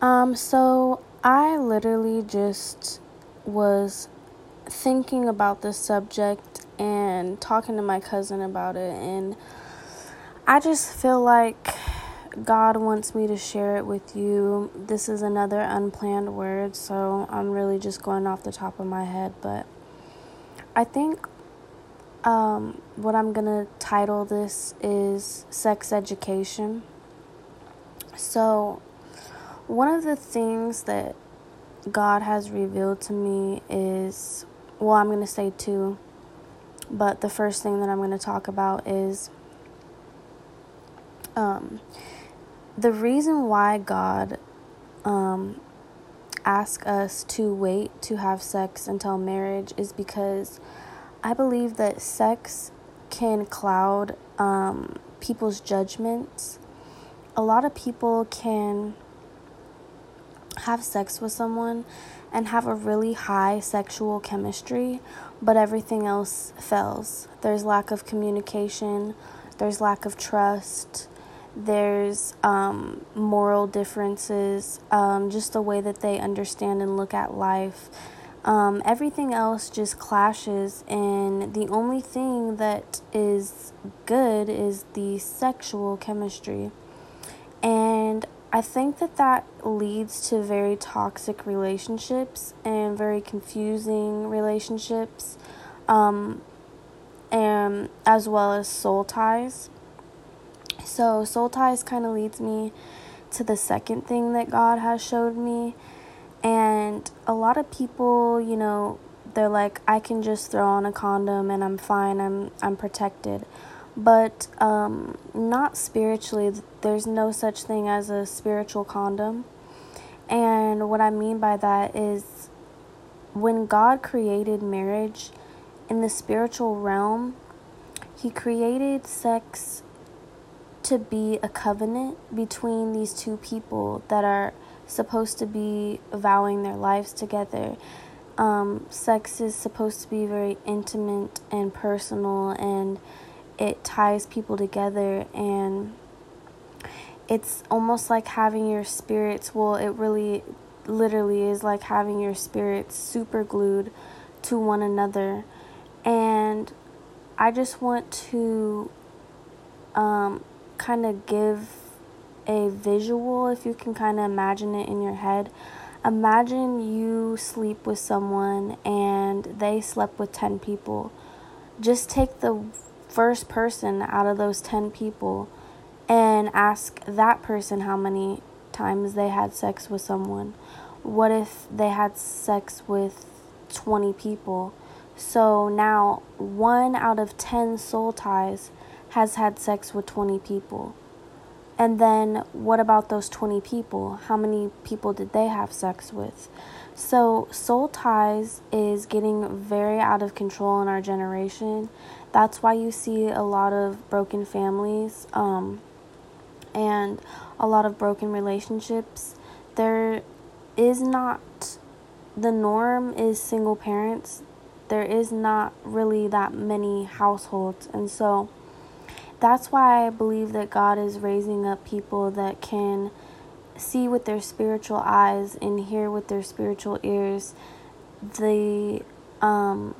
Um, so I literally just was thinking about this subject and talking to my cousin about it, and I just feel like God wants me to share it with you. This is another unplanned word, so I'm really just going off the top of my head, but I think um, what I'm gonna title this is sex education. So, one of the things that God has revealed to me is well, I'm gonna say two, but the first thing that I'm gonna talk about is um, the reason why God um, asks us to wait to have sex until marriage is because I believe that sex can cloud um, people's judgments. A lot of people can have sex with someone and have a really high sexual chemistry, but everything else fails. There's lack of communication, there's lack of trust, there's um, moral differences, um, just the way that they understand and look at life. Um, everything else just clashes, and the only thing that is good is the sexual chemistry. And I think that that leads to very toxic relationships and very confusing relationships, um, and as well as soul ties. So, soul ties kind of leads me to the second thing that God has showed me. And a lot of people, you know, they're like, I can just throw on a condom and I'm fine, I'm, I'm protected. But um, not spiritually, there's no such thing as a spiritual condom. And what I mean by that is when God created marriage in the spiritual realm, He created sex to be a covenant between these two people that are supposed to be vowing their lives together. Um, sex is supposed to be very intimate and personal, and it ties people together. And it's almost like having your spirits, well, it really literally is like having your spirits super glued to one another. And I just want to um, kind of give a visual, if you can kind of imagine it in your head. Imagine you sleep with someone and they slept with 10 people. Just take the first person out of those 10 people and ask that person how many times they had sex with someone. What if they had sex with 20 people? So now, one out of 10 soul ties has had sex with 20 people. And then what about those 20 people? How many people did they have sex with? So, soul ties is getting very out of control in our generation. That's why you see a lot of broken families um, and a lot of broken relationships. There is not, the norm is single parents. There is not really that many households. And so, that's why I believe that God is raising up people that can see with their spiritual eyes and hear with their spiritual ears the um,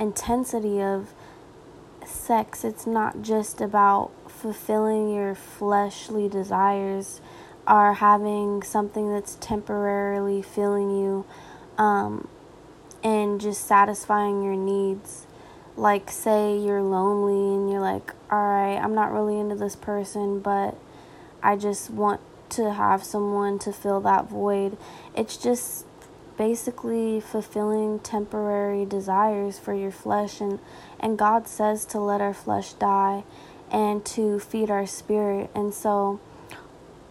intensity of sex. It's not just about fulfilling your fleshly desires or having something that's temporarily filling you um, and just satisfying your needs like say you're lonely and you're like all right i'm not really into this person but i just want to have someone to fill that void it's just basically fulfilling temporary desires for your flesh and and god says to let our flesh die and to feed our spirit and so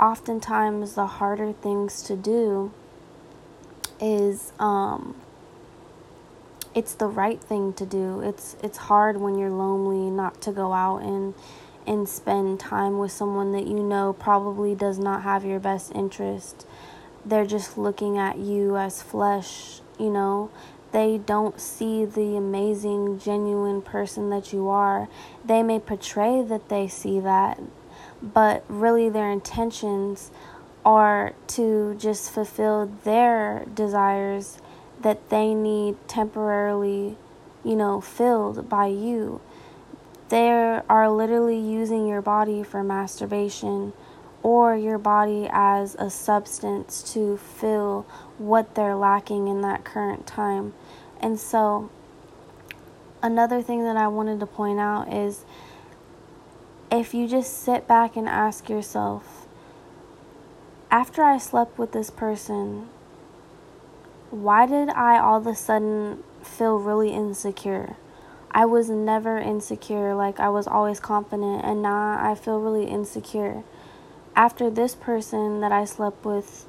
oftentimes the harder things to do is um it's the right thing to do. It's it's hard when you're lonely not to go out and and spend time with someone that you know probably does not have your best interest. They're just looking at you as flesh, you know. They don't see the amazing, genuine person that you are. They may portray that they see that, but really their intentions are to just fulfill their desires that they need temporarily, you know, filled by you. They are literally using your body for masturbation or your body as a substance to fill what they're lacking in that current time. And so, another thing that I wanted to point out is if you just sit back and ask yourself, after I slept with this person, why did I all of a sudden feel really insecure? I was never insecure, like I was always confident, and now I feel really insecure. After this person that I slept with,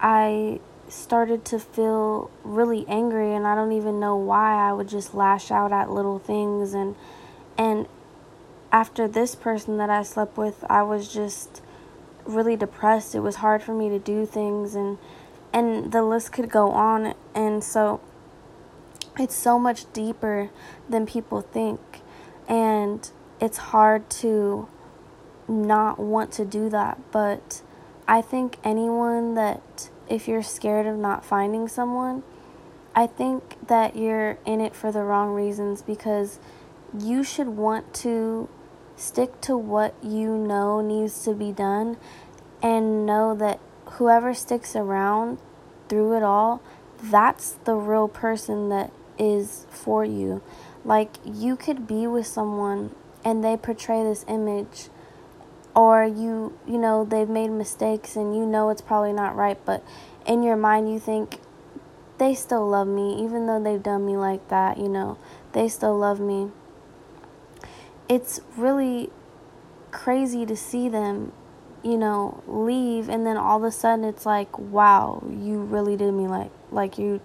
I started to feel really angry and I don't even know why. I would just lash out at little things and and after this person that I slept with I was just really depressed. It was hard for me to do things and and the list could go on and so it's so much deeper than people think and it's hard to not want to do that but I think anyone that if you're scared of not finding someone, I think that you're in it for the wrong reasons because you should want to stick to what you know needs to be done and know that whoever sticks around through it all, that's the real person that is for you. Like, you could be with someone and they portray this image or you you know they've made mistakes and you know it's probably not right but in your mind you think they still love me even though they've done me like that you know they still love me. It's really crazy to see them you know leave and then all of a sudden it's like wow you really did me like like you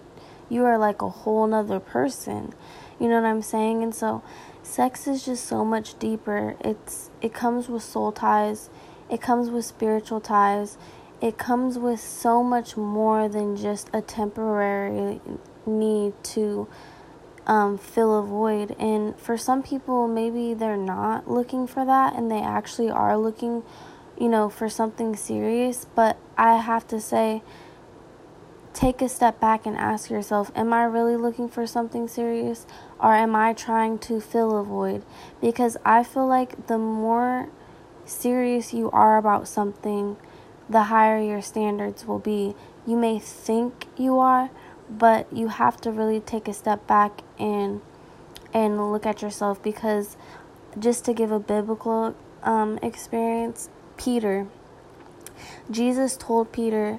you are like a whole nother person you know what i'm saying? And so sex is just so much deeper. It's it comes with soul ties, it comes with spiritual ties. It comes with so much more than just a temporary need to um, fill a void. And for some people, maybe they're not looking for that and they actually are looking, you know, for something serious. But I have to say, take a step back and ask yourself Am I really looking for something serious? Or am I trying to fill a void? Because I feel like the more serious you are about something, the higher your standards will be. You may think you are, but you have to really take a step back and and look at yourself because just to give a biblical um, experience, Peter, Jesus told Peter,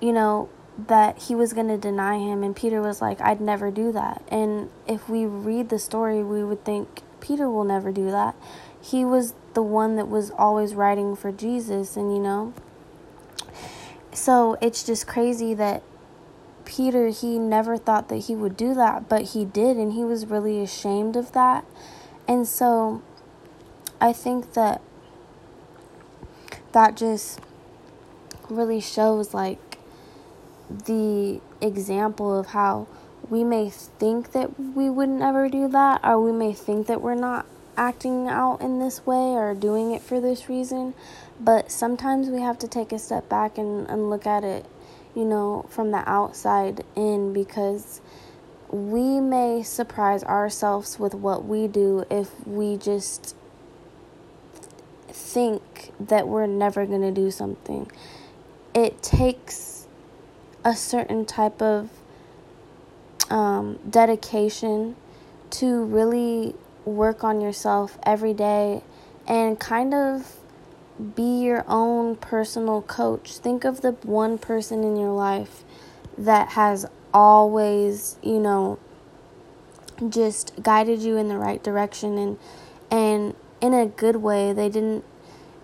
you know, that he was going to deny him and Peter was like I'd never do that. And if we read the story, we would think Peter will never do that. He was the one that was always writing for Jesus and you know. So it's just crazy that Peter he never thought that he would do that, but he did and he was really ashamed of that. And so I think that that just really shows like the example of how we may think that we would never do that, or we may think that we're not acting out in this way or doing it for this reason. But sometimes we have to take a step back and, and look at it, you know, from the outside in because we may surprise ourselves with what we do if we just think that we're never going to do something. It takes a certain type of um, dedication to really work on yourself every day and kind of be your own personal coach. Think of the one person in your life that has always, you know, just guided you in the right direction and and in a good way. They didn't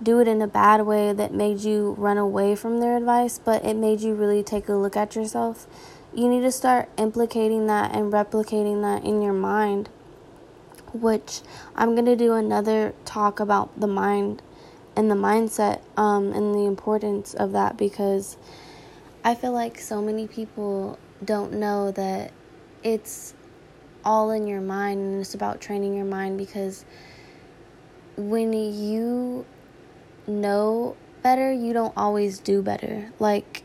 do it in a bad way that made you run away from their advice, but it made you really take a look at yourself. You need to start implicating that and replicating that in your mind, which I'm going to do another talk about the mind and the mindset um, and the importance of that because I feel like so many people don't know that it's all in your mind and it's about training your mind because when you know better, you don't always do better. Like,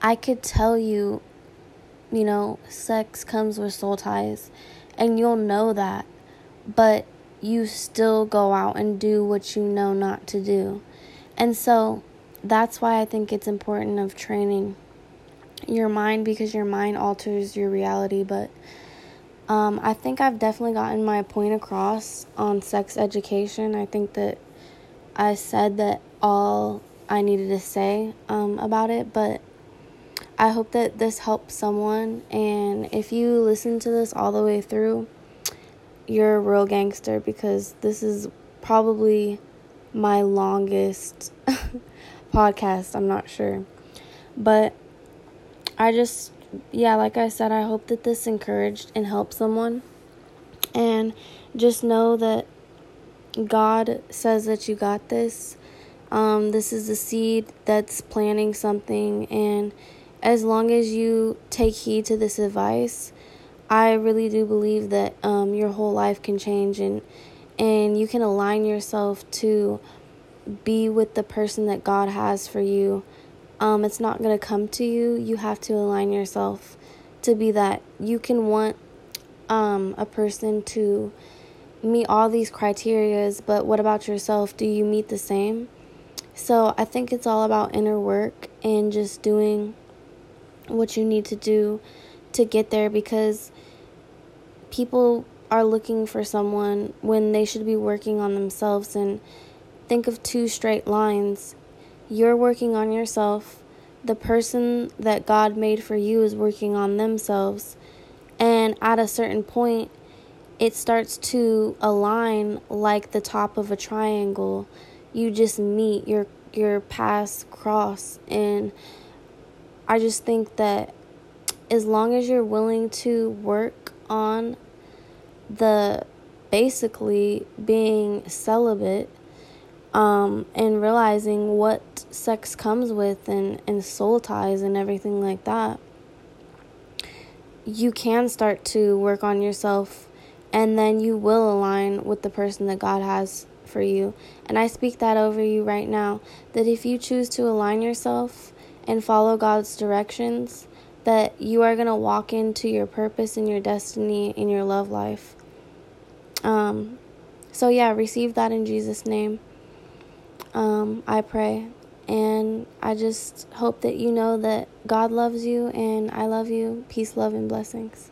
I could tell you, you know, sex comes with soul ties, and you'll know that, but you still go out and do what you know not to do. And so that's why I think it's important of training your mind because your mind alters your reality, but um, I think I've definitely gotten my point across on sex education. I think that I said that all I needed to say um, about it, but I hope that this helps someone. And if you listen to this all the way through, you're a real gangster because this is probably my longest podcast. I'm not sure. But I just, yeah, like I said, I hope that this encouraged and helped someone. And just know that God says that you got this. Um, this is the seed that's planting something. And as long as you take heed to this advice, I really do believe that um, your whole life can change and and you can align yourself to be with the person that God has for you. Um, it's not to come to you. You have to align yourself to be that. You can want um, a person to meet all these criterias, but what about yourself? Do you meet the same? So I think it's all about inner work and just doing what you need to do to get there because people are looking for someone when they should be working on themselves and think of two straight lines. You're working on yourself. The person that God made for you is working on themselves. And at a certain point, it starts to align like the top of a triangle. You just meet your your paths cross and I just think that as long as you're willing to work on the basically being celibate um, and realizing what sex comes with and, and soul ties and everything like that, you can start to work on yourself and then you will align with the person that God has for you. And I speak that over you right now that if you choose to align yourself and follow God's directions, that you are going to walk into your purpose and your destiny in your love life. Um, so, yeah, receive that in Jesus' name. Um, I pray. And I just hope that you know that God loves you and I love you. Peace, love, and blessings.